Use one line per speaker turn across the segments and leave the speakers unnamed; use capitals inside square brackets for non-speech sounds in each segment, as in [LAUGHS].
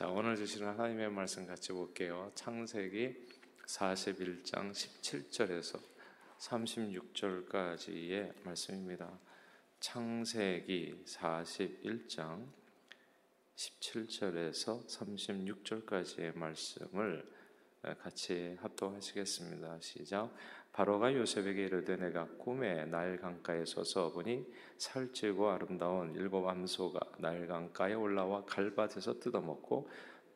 자, 오늘 주시는 하나님의 말씀 같이 볼게요. 창세기 41장 17절에서 36절까지의 말씀입니다. 창세기 41장 17절에서 36절까지의 말씀을 같이 합독하시겠습니다. 시작. 바로가 요셉에게 이르되 내가 꿈에 나일 강가에 서서 보니 살찌고 아름다운 일곱 암소가 나일 강가에 올라와 갈밭에서 뜯어먹고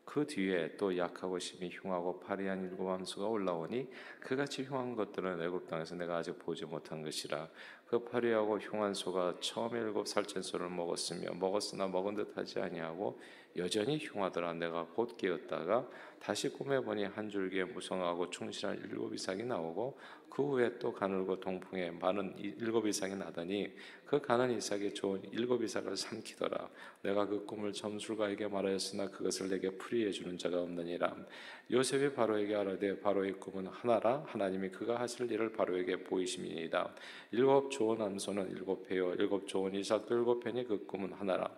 그 뒤에 또 약하고 심히 흉하고 파리한 일곱 암소가 올라오니 그같이 흉한 것들은 애굽 땅에서 내가 아직 보지 못한 것이라 그 파리하고 흉한 소가 처음 일곱 살찐 소를 먹었으며 먹었으나 먹은 듯 하지 아니하고 여전히 흉하더라. 내가 곧 깨었다가 다시 꿈에 보니 한 줄기에 무성하고 충실한 일곱 이상이 나오고 그 후에 또 가늘고 동풍에 많은 일곱 이상이 나더니 그 가는 이삭이 좋은 일곱 이삭을 삼키더라. 내가 그 꿈을 점술가에게 말하였으나 그것을 내게 풀이해 주는 자가 없느니라. 요셉이 바로에게 알아되 바로의 꿈은 하나라. 하나님이 그가 하실 일을 바로에게 보이심이니이다. 일곱 좋은 암소는 일곱 회요. 일곱 좋은 이삭도 일곱 회니 그 꿈은 하나라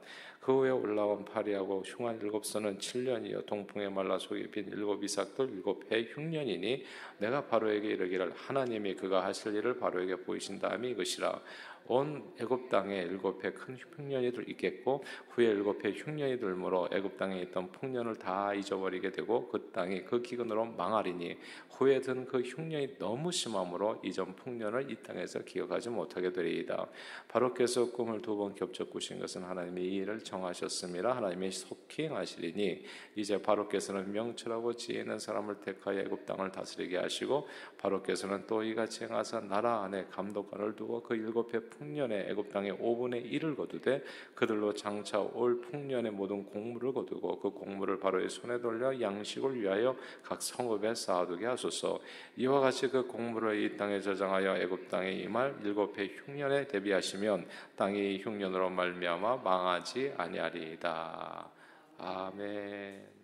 그 후에 올라온 파리하고 흉한 일곱 선은 7년이요 동풍에 말라 속에 빈 일곱 이삭도 일곱 해 흉년이니 내가 바로에게 이르기를 하나님이 그가 하실 일을 바로에게 보이신 다음이 이것이라 온 애굽 땅에 일곱 해 큰 흉년이 있겠고 후에 일곱 해 흉년이 들므로 애굽 땅에 있던 풍년을 다 잊어버리게 되고 그 땅이 그 기근으로 망하리니 후에 든 그 흉년이 너무 심함으로 이전 풍년을 이 땅에서 기억하지 못하게 되리이다. 바로께서 꿈을 두 번 겹쳐 꾸신 것은 하나님이 이 일을 정 하셨습니다. 하나님이 속히 행하시리니 이제 바로께서는 명철하고 지혜 있는 사람을 택하여 애굽 땅을 다스리게 하시고 바로께서는 또 이같이 행하사 나라 안에 감독관을 두고 그 일곱 해 풍년에 애굽 땅의 5분의 1을 거두되 그들로 장차 올 풍년의 모든 곡물을 거두고 그 곡물을 바로의 손에 돌려 양식을 위하여 각 성읍에 쌓아두게 하소서 이와 같이 그 곡물을 이 땅에 저장하여 애굽 땅에 임할 일곱 해 흉년에 대비하시면 땅이 흉년으로 말미암아 망하지 아니하리이다 아멘.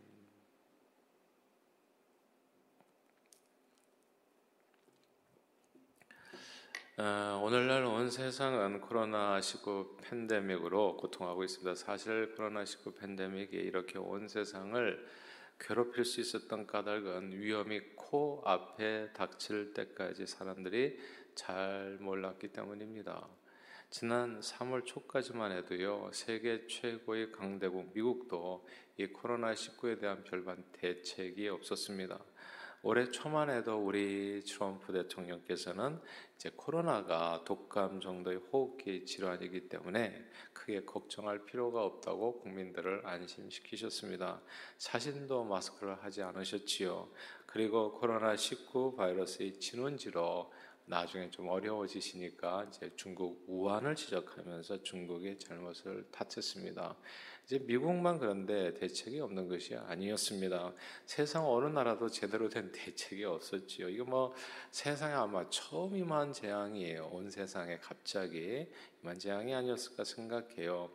어, 오늘날 온 세상은 코로나19 팬데믹으로 고통하고 있습니다. 사실 코로나19 팬데믹이 이렇게 온 세상을 괴롭힐 수 있었던 까닭은 위험이 코 앞에 닥칠 때까지 사람들이 잘 몰랐기 때문입니다. 지난 3월 초까지만 해도요, 세계 최고의 강대국 미국도 이 코로나19에 대한 별반 대책이 없었습니다. 올해 초만 해도 우리 트럼프 대통령께서는 이제 코로나가 독감 정도의 호흡기 질환이기 때문에 크게 걱정할 필요가 없다고 국민들을 안심시키셨습니다. 자신도 마스크를 하지 않으셨지요. 그리고 코로나19 바이러스의 진원지로 나중에 좀 어려워지시니까 이제 중국 우한을 지적하면서 중국의 잘못을 탓했습니다. 이제 미국만 그런데 대책이 없는 것이 아니었습니다. 세상 어느 나라도 제대로 된 대책이 없었지요. 이거 뭐 세상에 아마 처음 임한 재앙이에요. 온 세상에 갑자기 임한 재앙이 아니었을까 생각해요.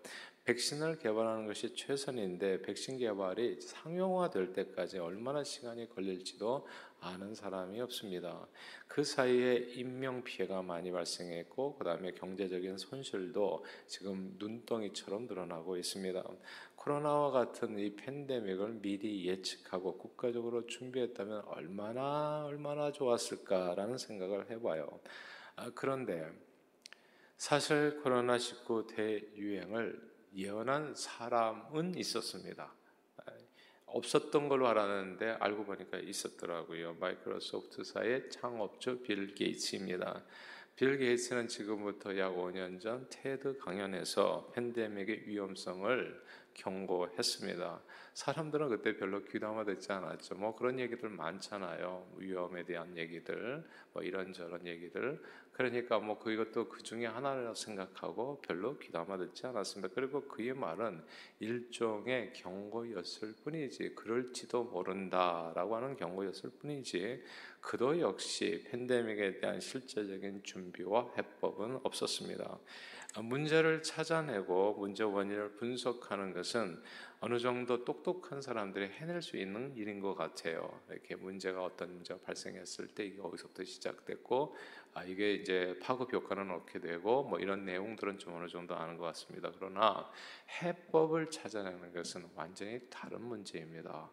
백신을 개발하는 것이 최선인데 백신 개발이 상용화될 때까지 얼마나 시간이 걸릴지도 아는 사람이 없습니다. 그 사이에 인명 피해가 많이 발생했고 그다음에 경제적인 손실도 지금 눈덩이처럼 늘어나고 있습니다. 코로나와 같은 이 팬데믹을 미리 예측하고 국가적으로 준비했다면 얼마나 얼마나 좋았을까라는 생각을 해 봐요. 아, 그런데 사실 코로나19 대유행을 예언한 사람은 있었습니다. 없었던 걸로 알았는데 알고 보니까 있었더라고요. 마이크로소프트사의 창업주 빌 게이츠입니다. 빌 게이츠는 지금부터 약 5년 전 테드 강연에서 팬데믹의 위험성을 경고했습니다. 사람들은 그때 별로 귀담아 듣지 않았죠. 뭐 그런 얘기들 많잖아요. 위험에 대한 얘기들, 뭐 이런저런 얘기들. 그러니까 뭐 그것도 그 중에 하나라고 생각하고 별로 귀담아 듣지 않았습니다. 그리고 그의 말은 일종의 경고였을 뿐이지, 그럴지도 모른다라고 하는 경고였을 뿐이지, 그도 역시 팬데믹에 대한 실제적인 준비와 해법은 없었습니다. 문제를 찾아내고 문제 원인을 분석하는 것은 어느 정도 똑똑한 사람들이 해낼 수 있는 일인 것 같아요. 이렇게 문제가 어떤 문제가 발생했을 때 이게 어디서부터 시작됐고 아 이게 이제 파급 효과는 어떻게 되고 뭐 이런 내용들은 좀 어느 정도 아는 것 같습니다. 그러나 해법을 찾아내는 것은 완전히 다른 문제입니다.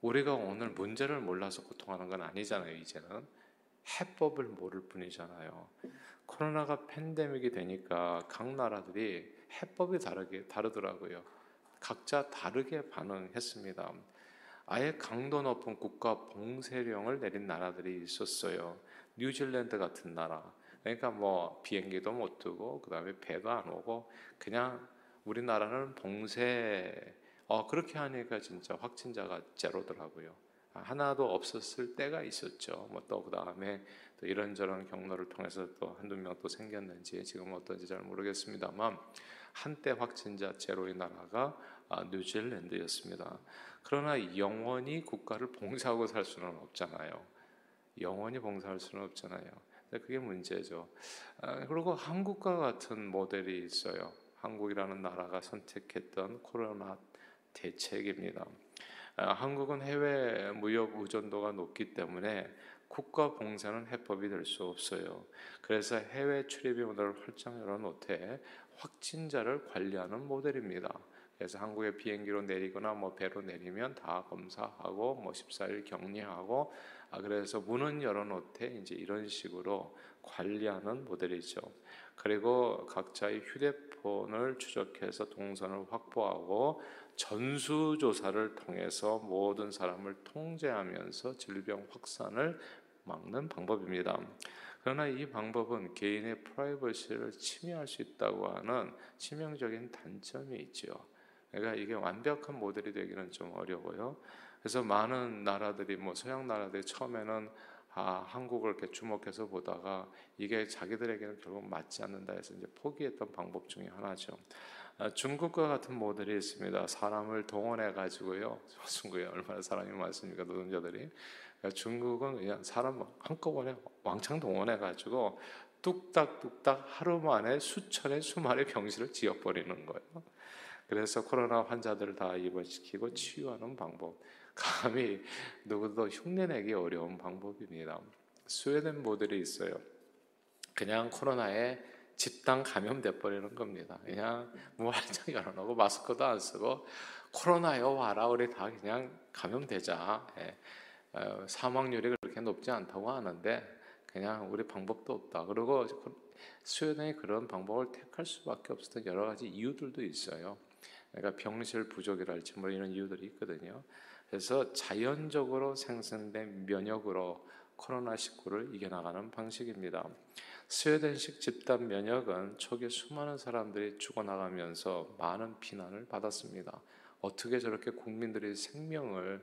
우리가 오늘 문제를 몰라서 고통하는 건 아니잖아요. 이제는 해법을 모를 뿐이잖아요. 코로나가 팬데믹이 되니까 각 나라들이 해법이 다르게 다르더라고요. 각자 다르게 반응했습니다. 아예 강도 높은 국가 봉쇄령을 내린 나라들이 있었어요. 뉴질랜드 같은 나라. 그러니까 뭐 비행기도 못 뜨고 그다음에 배도 안 오고 그냥 우리나라는 봉쇄 어 그렇게 하니까 진짜 확진자가 제로더라고요. 하나도 없었을 때가 있었죠. 뭐 또 그다음에 또 이런저런 경로를 통해서 또 한두 명 또 생겼는지 지금 어떤지 잘 모르겠습니다만 한때 확진자 제로인 나라가 아, 뉴질랜드였습니다. 그러나 영원히 국가를 봉사하고 살 수는 없잖아요. 영원히 봉사할 수는 없잖아요. 그게 문제죠. 아, 그리고 한국과 같은 모델이 있어요. 한국이라는 나라가 선택했던 코로나 대책입니다. 아, 한국은 해외 무역 의존도가 높기 때문에 국가 봉쇄는 해법이 될 수 없어요. 그래서 해외 출입이 문을 활짝 열어놓되 확진자를 관리하는 모델입니다. 그래서 한국에 비행기로 내리거나 뭐 배로 내리면 다 검사하고 뭐 14일 격리하고 아 그래서 문은 열어놓되 이제 이런 식으로 관리하는 모델이죠. 그리고 각자의 휴대폰을 추적해서 동선을 확보하고 전수조사를 통해서 모든 사람을 통제하면서 질병 확산을 막는 방법입니다. 그러나 이 방법은 개인의 프라이버시를 침해할 수 있다고 하는 치명적인 단점이 있죠. 그러니까 이게 완벽한 모델이 되기는 좀 어려워요. 그래서 많은 나라들이 뭐 서양 나라들이 처음에는 아, 한국을 이렇게 주목해서 보다가 이게 자기들에게는 결국 맞지 않는다 해서 이제 포기했던 방법 중에 하나죠. 아, 중국과 같은 모델이 있습니다. 사람을 동원해 가지고요. [LAUGHS] 중국에 얼마나 사람이 많습니까, 노동자들이. 그러니까 중국은 그냥 사람 한꺼번에 왕창 동원해 가지고 뚝딱뚝딱 하루 만에 수천의 수만의 병실을 지어버리는 거예요. 그래서 코로나 환자들을 다 입원시키고 치유하는 방법. 감히 누구도 흉내내기 어려운 방법입니다. 스웨덴 모델이 있어요. 그냥 코로나에 집단 감염돼 버리는 겁니다. 그냥 무활짝 열어놓고 마스크도 안 쓰고 코로나요 와라 우리 다 그냥 감염되자. 예. 어, 사망률이 그렇게 높지 않다고 하는데 그냥 우리 방법도 없다. 그리고 스웨덴이 그런 방법을 택할 수밖에 없었던 여러 가지 이유들도 있어요. 그러니까 병실 부족이랄지 뭐 이런 이유들이 있거든요. 그래서 자연적으로 생성된 면역으로 코로나19를 이겨나가는 방식입니다. 스웨덴식 집단 면역은 초기 수많은 사람들이 죽어나가면서 많은 비난을 받았습니다. 어떻게 저렇게 국민들의 생명을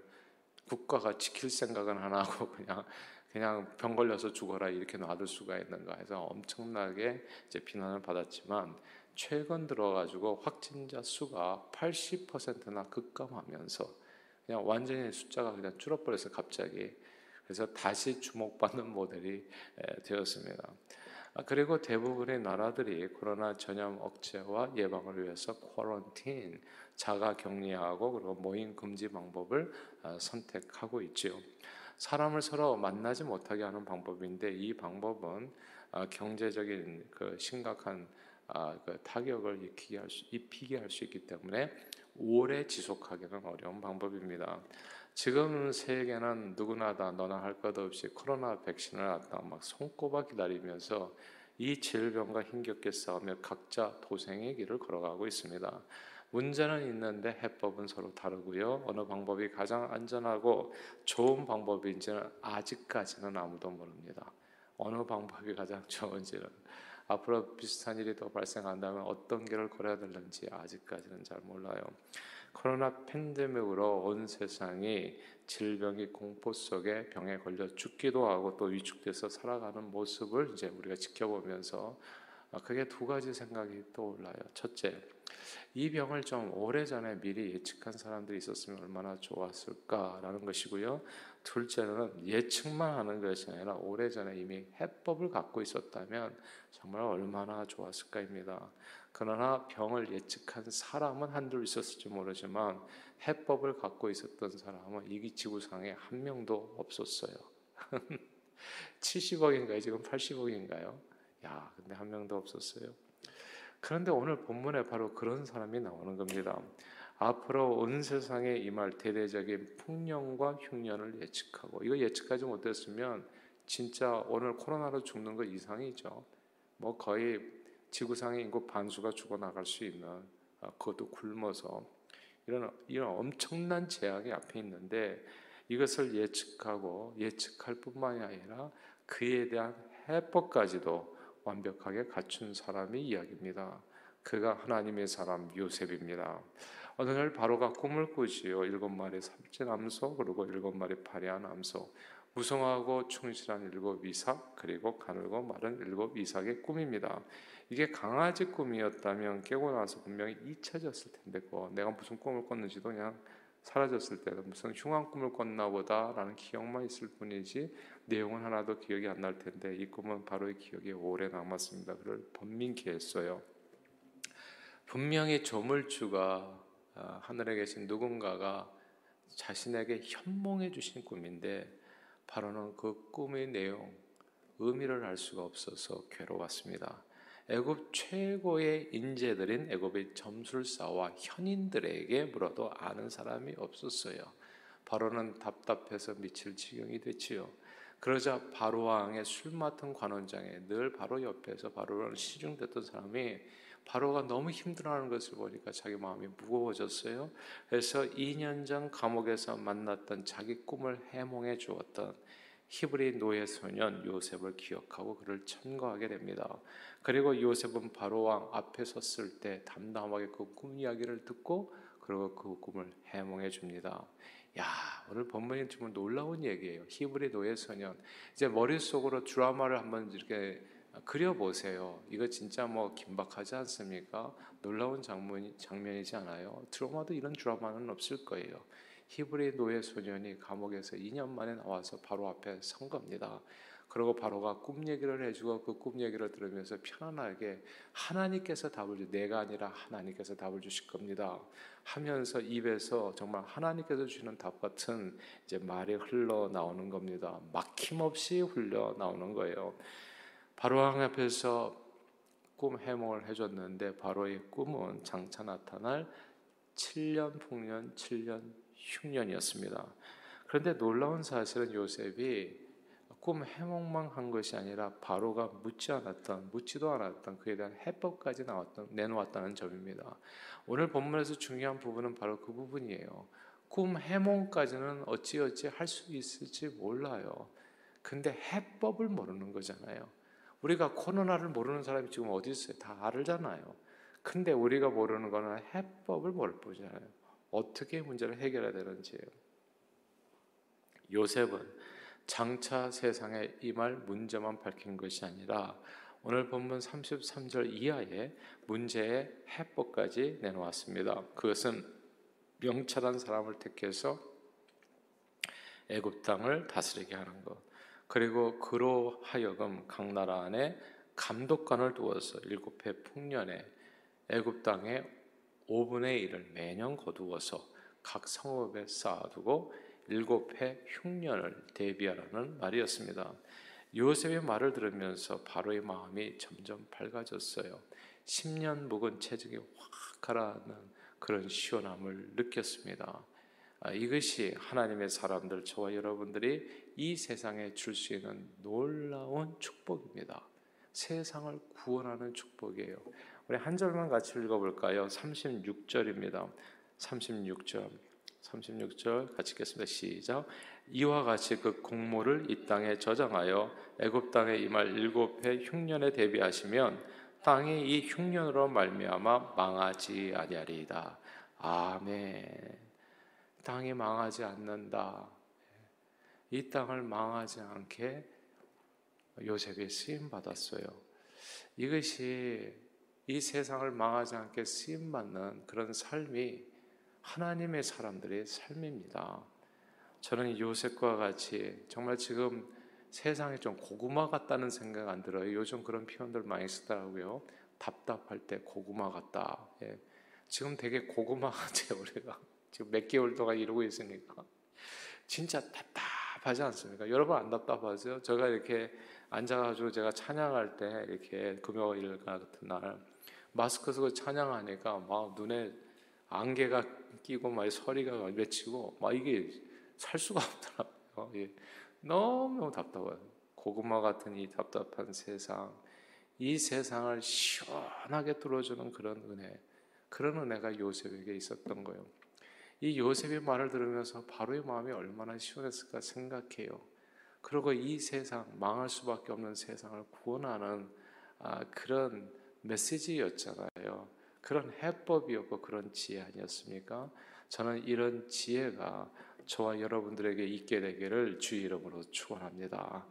국가가 지킬 생각은 안 하고 [LAUGHS] 그냥 그냥 병 걸려서 죽어라 이렇게 놔둘 수가 있는가 해서 엄청나게 이제 비난을 받았지만 최근 들어가지고 확진자 수가 80%나 급감하면서 그냥 완전히 숫자가 그냥 줄어버려서 갑자기 그래서 다시 주목받는 모델이 되었습니다. 아, 그리고 대부분의 나라들이 코로나 전염 억제와 예방을 위해서 쿼런틴, 자가 격리하고 그리고 모임 금지 방법을 아, 선택하고 있지요. 사람을 서로 만나지 못하게 하는 방법인데 이 방법은 아, 경제적인 그 심각한 아, 그 타격을 입히게 할 수 있기 때문에 오래 지속하기는 어려운 방법입니다. 지금 세계는 누구나 다 너나 할 것 없이 코로나 백신을 갖다 막 손꼽아 기다리면서 이 질병과 힘겹게 싸우며 각자 도생의 길을 걸어가고 있습니다. 문제는 있는데 해법은 서로 다르고요. 어느 방법이 가장 안전하고 좋은 방법인지는 아직까지는 아무도 모릅니다. 어느 방법이 가장 [LAUGHS] 좋은지는 앞으로 비슷한 일이 더 발생한다면 어떤 길을 걸어야 되는지 아직까지는 잘 몰라요. 코로나 팬데믹으로 온 세상이 질병이 공포 속에 병에 걸려 죽기도 하고 또 위축돼서 살아가는 모습을 이제 우리가 지켜보면서 아, 그게 두 가지 생각이 떠올라요. 첫째, 이 병을 좀 오래전에 미리 예측한 사람들이 있었으면 얼마나 좋았을까라는 것이고요. 둘째는 예측만 하는 것이 아니라 오래전에 이미 해법을 갖고 있었다면 정말 얼마나 좋았을까입니다. 그러나 병을 예측한 사람은 한둘 있었을지 모르지만 해법을 갖고 있었던 사람은 이 지구상에 한 명도 없었어요. [LAUGHS] 70억인가요? 지금 80억인가요? 야, 근데 한 명도 없었어요. 그런데 오늘 본문에 바로 그런 사람이 나오는 겁니다. 앞으로 온 세상에 임할 대대적인 풍년과 흉년을 예측하고 이거 예측하지 못했으면 진짜 오늘 코로나로 죽는 거 이상이죠. 뭐 거의 지구상의 인구 반수가 죽어 나갈 수 있는 아, 그것도 굶어서 이런 이런 엄청난 재앙이 앞에 있는데 이것을 예측하고 예측할 뿐만이 아니라 그에 대한 해법까지도 완벽하게 갖춘 사람이 이야기입니다. 그가 하나님의 사람 요셉입니다. 어느 날 바로가 꿈을 꾸지요. 일곱 마리 삼진 암소 그리고 일곱 마리 파리한 암소 무성하고 충실한 일곱 이삭 그리고 가늘고 마른 일곱 이삭의 꿈입니다. 이게 강아지 꿈이었다면 깨고 나서 분명히 잊혀졌을 텐데 그 내가 무슨 꿈을 꿨는지도 그냥 사라졌을 때는 무슨 흉한 꿈을 꿨나 보다라는 기억만 있을 뿐이지 내용은 하나도 기억이 안 날 텐데 이 꿈은 바로 이 기억에 오래 남았습니다. 그를 번민케 했어요. 분명히 조물주가 아, 하늘에 계신 누군가가 자신에게 현몽해 주신 꿈인데 바로는 그 꿈의 내용 의미를 알 수가 없어서 괴로웠습니다. 애굽 최고의 인재들인 애굽의 점술사와 현인들에게 물어도 아는 사람이 없었어요. 바로는 답답해서 미칠 지경이 됐지요. 그러자 바로 왕의 술 맡은 관원장에 늘 바로 옆에서 바로를 시중됐던 사람이 바로가 너무 힘들어하는 것을 보니까 자기 마음이 무거워졌어요. 그래서 2년 전 감옥에서 만났던 자기 꿈을 해몽해 주었던 히브리 노예 소년 요셉을 기억하고 그를 천거하게 됩니다. 그리고 요셉은 바로 왕 앞에 섰을 때 담담하게 그 꿈 이야기를 듣고 그리고 그 꿈을 해몽해 줍니다. 야, 오늘 본문이 정말 놀라운 얘기예요. 히브리 노예 소년. 이제 머릿속으로 드라마를 한번 이렇게 그려보세요. 이거 진짜 뭐 긴박하지 않습니까? 놀라운 장면, 장면이지 않아요? 드라마도 이런 드라마는 없을 거예요. 히브리 노예 소년이 감옥에서 2년 만에 나와서 바로 앞에 선 겁니다. 그리고 바로가 꿈 얘기를 해주고 그 꿈 얘기를 들으면서 편안하게 하나님께서 답을 주, 내가 아니라 하나님께서 답을 주실 겁니다. 하면서 입에서 정말 하나님께서 주시는 답 같은 이제 말이 흘러 나오는 겁니다. 막힘없이 흘러 나오는 거예요. 바로왕 앞에서 꿈 해몽을 해줬는데 바로의 꿈은 장차 나타날 7년 풍년, 7년 흉년이었습니다. 그런데 놀라운 사실은 요셉이 꿈 해몽만 한 것이 아니라 바로가 묻지 않았던, 묻지도 않았던 그에 대한 해법까지 나왔던, 내놓았다는 점입니다. 오늘 본문에서 중요한 부분은 바로 그 부분이에요. 꿈 해몽까지는 어찌어찌 할 수 있을지 몰라요. 근데 해법을 모르는 거잖아요. 우리가 코로나를 모르는 사람이 지금 어디 있어요? 다 알잖아요. 근데 우리가 모르는 거는 해법을 모를 뿐이잖아요. 어떻게 문제를 해결해야 되는지요. 요셉은 장차 세상에 임할 문제만 밝힌 것이 아니라 오늘 본문 33절 이하의 문제의 해법까지 내놓았습니다. 그것은 명철한 사람을 택해서 애굽 땅을 다스리게 하는 것. 그리고 그로 하여금 각 나라 안에 감독관을 두어서 일곱 해 풍년에 애굽 땅에 5분의 1을 매년 거두어서 각 성읍에 쌓아두고 일곱 해 흉년을 대비하라는 말이었습니다. 요셉의 말을 들으면서 바로의 마음이 점점 밝아졌어요. 10년 묵은 체증이 확 가라앉는 그런 시원함을 느꼈습니다. 아, 이것이 하나님의 사람들 저와 여러분들이 이 세상에 줄 수 있는 놀라운 축복입니다. 세상을 구원하는 축복이에요. 우리 한 절만 같이 읽어볼까요? 36절입니다. 36절. 36절 같이 읽겠습니다. 시작. 이와 같이 그 공모를 이 땅에 저장하여 애굽 땅에 임할 일곱 해 흉년에 대비하시면 땅이 이 흉년으로 말미암아 망하지 아니하리이다. 아멘. 땅이 망하지 않는다. 이 땅을 망하지 않게 요셉이 쓰임 받았어요. 이것이 이 세상을 망하지 않게 쓰임 받는 그런 삶이 하나님의 사람들의 삶입니다. 저는 요셉과 같이 정말 지금 세상이 좀 고구마 같다는 생각 안 들어요. 요즘 그런 표현들 많이 쓰더라고요. 답답할 때 고구마 같다. 예. 지금 되게 고구마 [LAUGHS] 같아요, 우리가. 지금 몇 개월 동안 이러고 있으니까. 진짜 답답하지 않습니까? 여러분 안 답답하세요? 제가 이렇게 앉아가지고 제가 찬양할 때 이렇게 금요일 같은 날 마스크 쓰고 찬양하니까 막 눈에 안개가 끼고 막 소리가 외치고 막 이게 살 수가 없더라고요. 예. 너무 답답해요. 고구마 같은 이 답답한 세상, 이 세상을 시원하게 뚫어주는 그런 은혜, 그런 은혜가 요셉에게 있었던 거예요. 이 요셉의 말을 들으면서 바로의 마음이 얼마나 시원했을까 생각해요. 그리고 이 세상 망할 수밖에 없는 세상을 구원하는 아, 그런 메시지였잖아요. 그런 해법이었고 그런 지혜 아니었습니까? 저는 이런 지혜가 저와 여러분들에게 있게 되기를 주 이름으로 축원합니다.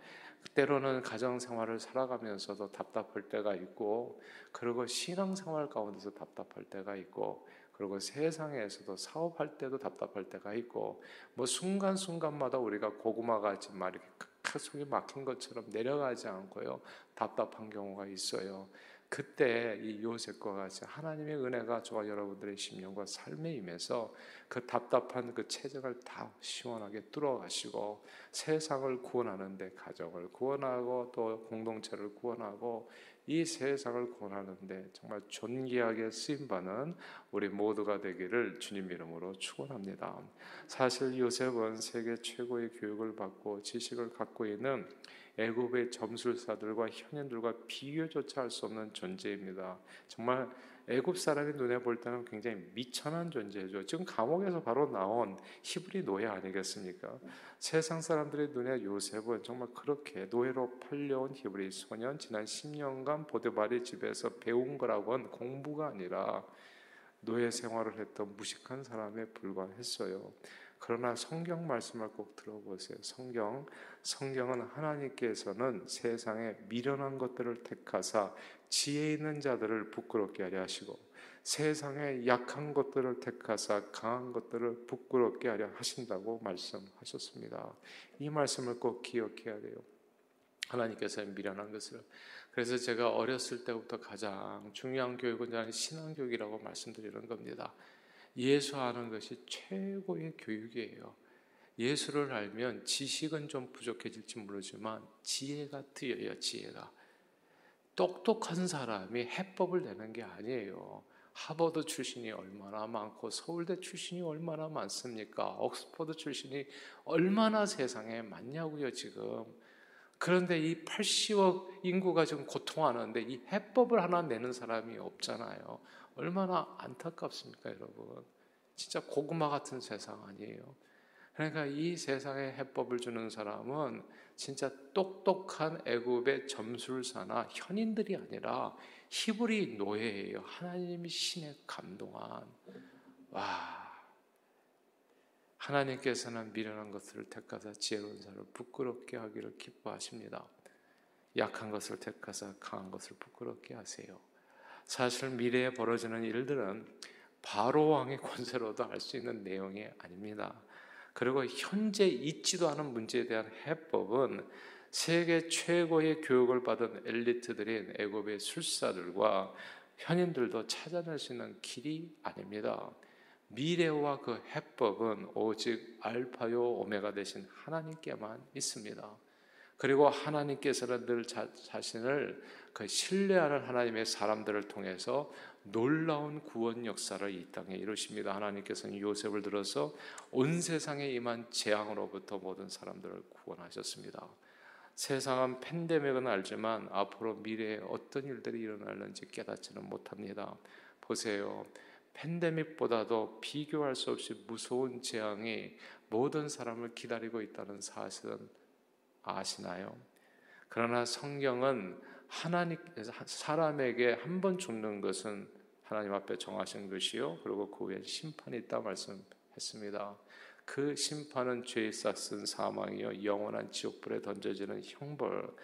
때로는 가정 생활을 살아가면서도 답답할 때가 있고, 그리고 신앙 생활 가운데서 답답할 때가 있고, 그리고 세상에서도 사업할 때도 답답할 때가 있고, 뭐 순간순간마다 우리가 고구마 같이 막 이렇게 속이 막힌 것처럼 내려가지 않고요, 답답한 경우가 있어요. 그때 이 요셉과 같이 하나님의 은혜가 저와 여러분들의 심령과 삶에 임해서 그 답답한 그 체증을 다 시원하게 뚫어가시고 세상을 구원하는데 가정을 구원하고 또 공동체를 구원하고 이 세상을 구원하는데 정말 존귀하게 쓰임 받는 우리 모두가 되기를 주님 이름으로 축원합니다. 사실 요셉은 세계 최고의 교육을 받고 지식을 갖고 있는 애굽의 점술사들과 현인들과 비교조차 할 수 없는 존재입니다. 정말 애굽 사람의 눈에 볼 때는 굉장히 미천한 존재죠. 지금 감옥에서 바로 나온 히브리 노예 아니겠습니까? 세상 사람들의 눈에 요셉은 정말 그렇게 노예로 팔려온 히브리 소년 지난 10년간 보드바리 집에서 배운 거라고는 공부가 아니라 노예 생활을 했던 무식한 사람에 불과했어요. 그러나 성경 말씀을 꼭 들어보세요. 성경 성경은 하나님께서는 세상에 미련한 것들을 택하사 지혜 있는 자들을 부끄럽게 하려 하시고 세상에 약한 것들을 택하사 강한 것들을 부끄럽게 하려 하신다고 말씀하셨습니다. 이 말씀을 꼭 기억해야 돼요. 하나님께서 미련한 것을 그래서 제가 어렸을 때부터 가장 중요한 교육은 신앙교육이라고 말씀드리는 겁니다. 예수 아는 것이 최고의 교육이에요. 예수를 알면 지식은 좀 부족해질지 모르지만 지혜가 트여요, 지혜가. 똑똑한 사람이 해법을 내는 게 아니에요. 하버드 출신이 얼마나 많고 서울대 출신이 얼마나 많습니까? 옥스퍼드 출신이 얼마나 세상에 많냐고요, 지금. 그런데 이 80억 인구가 지금 고통하는데 이 해법을 하나 내는 사람이 없잖아요. 얼마나 안타깝습니까, 여러분? 진짜 고구마 같은 세상 아니에요. 그러니까 이 세상에 해법을 주는 사람은 진짜 똑똑한 애굽의 점술사나 현인들이 아니라 히브리 노예예요. 하나님이 신에 감동한 와 하나님께서는 미련한 것을 택하사 지혜로운 사람을 부끄럽게 하기를 기뻐하십니다. 약한 것을 택하사 강한 것을 부끄럽게 하세요. 사실 미래에 벌어지는 일들은 바로 왕의 권세로도 알 수 있는 내용이 아닙니다. 그리고 현재 있지도 않은 문제에 대한 해법은 세계 최고의 교육을 받은 엘리트들인 애굽의 술사들과 현인들도 찾아낼 수 있는 길이 아닙니다. 미래와 그 해법은 오직 알파요 오메가 되신 하나님께만 있습니다. 그리고 하나님께서는 늘 자, 자신을 그 신뢰하는 하나님의 사람들을 통해서 놀라운 구원 역사를 이 땅에 이루십니다. 하나님께서는 요셉을 들어서 온 세상에 임한 재앙으로부터 모든 사람들을 구원하셨습니다. 세상은 팬데믹은 알지만 앞으로 미래에 어떤 일들이 일어날는지 깨닫지는 못합니다. 보세요. 팬데믹보다도 비교할 수 없이 무서운 재앙이 모든 사람을 기다리고 있다는 사실은 아시나요? 그러나 성경은 하나님 사람에게 한 번 죽는 것은 하나님 앞에 정하신 것이요. 그리고 그 후에 심판이 있다 말씀했습니다. 그 심판은 죄에 쌌은 사망이요 영원한 지옥불에 던져지는 형벌.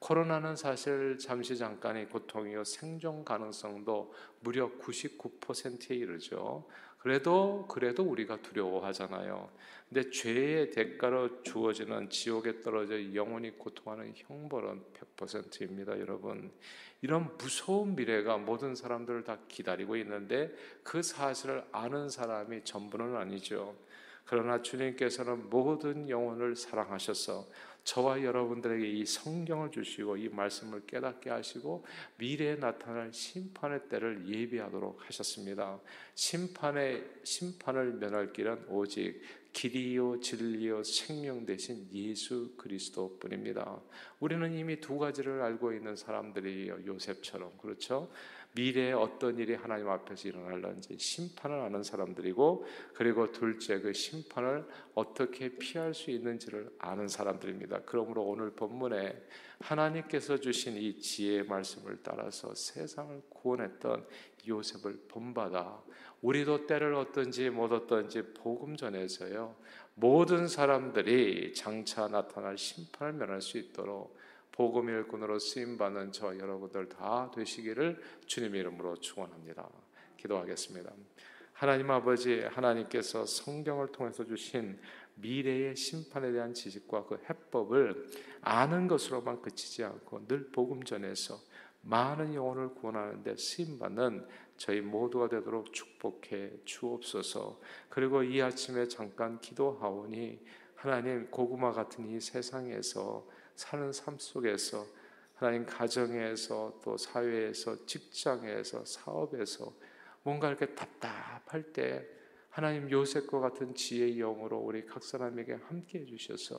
코로나는 사실 잠시 잠깐의 고통이요 생존 가능성도 무려 99%에 이르죠. 그래도 그래도 우리가 두려워하잖아요. 근데 죄의 대가로 주어지는 지옥에 떨어져 영원히 고통하는 형벌은 100%입니다, 여러분. 이런 무서운 미래가 모든 사람들을 다 기다리고 있는데 그 사실을 아는 사람이 전부는 아니죠. 그러나 주님께서는 모든 영혼을 사랑하셔서 저와 여러분들에게 이 성경을 주시고 이 말씀을 깨닫게 하시고 미래에 나타날 심판의 때를 예비하도록 하셨습니다. 심판의 심판을 면할 길은 오직 길이요 진리요 생명 대신 예수 그리스도뿐입니다. 우리는 이미 두 가지를 알고 있는 사람들이에요. 요셉처럼 그렇죠? 미래에 어떤 일이 하나님 앞에서 일어날는지 심판을 아는 사람들이고 그리고 둘째 그 심판을 어떻게 피할 수 있는지를 아는 사람들입니다. 그러므로 오늘 본문에 하나님께서 주신 이 지혜의 말씀을 따라서 세상을 구원했던 요셉을 본받아 우리도 때를 얻든지 못 얻든지 복음 전에서요 모든 사람들이 장차 나타날 심판을 면할 수 있도록 복음 일꾼으로 쓰임 받는 저 여러분들 다 되시기를 주님 이름으로 축원합니다. 기도하겠습니다. 하나님 아버지 하나님께서 성경을 통해서 주신 미래의 심판에 대한 지식과 그 해법을 아는 것으로만 그치지 않고 늘 복음 전에서 많은 영혼을 구원하는데 쓰임 받는 저희 모두가 되도록 축복해 주옵소서. 그리고 이 아침에 잠깐 기도하오니 하나님 고구마 같은 이 세상에서 사는 삶 속에서 하나님 가정에서 또 사회에서 직장에서 사업에서 뭔가 이렇게 답답할 때 하나님 요셉과 같은 지혜의 영으로 우리 각 사람에게 함께 해주셔서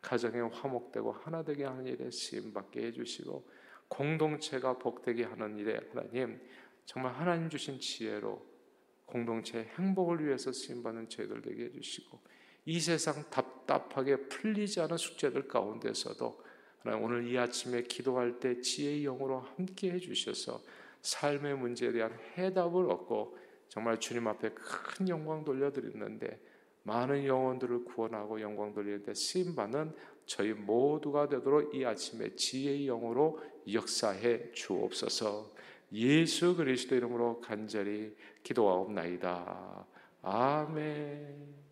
가정에 화목되고 하나 되게 하는 일에 쓰임 받게 해주시고 공동체가 복되게 하는 일에 하나님 정말 하나님 주신 지혜로 공동체의 행복을 위해서 쓰임 받는 저희들 되게 해주시고 이 세상 답답하게 풀리지 않은 숙제들 가운데서도 하나님 오늘 이 아침에 기도할 때 지혜의 영으로 함께 해주셔서 삶의 문제에 대한 해답을 얻고 정말 주님 앞에 큰 영광 돌려드리는데 많은 영혼들을 구원하고 영광 돌리는데 쓰임받는 저희 모두가 되도록 이 아침에 지혜의 영으로 역사해 주옵소서 예수 그리스도 이름으로 간절히 기도하옵나이다. 아멘.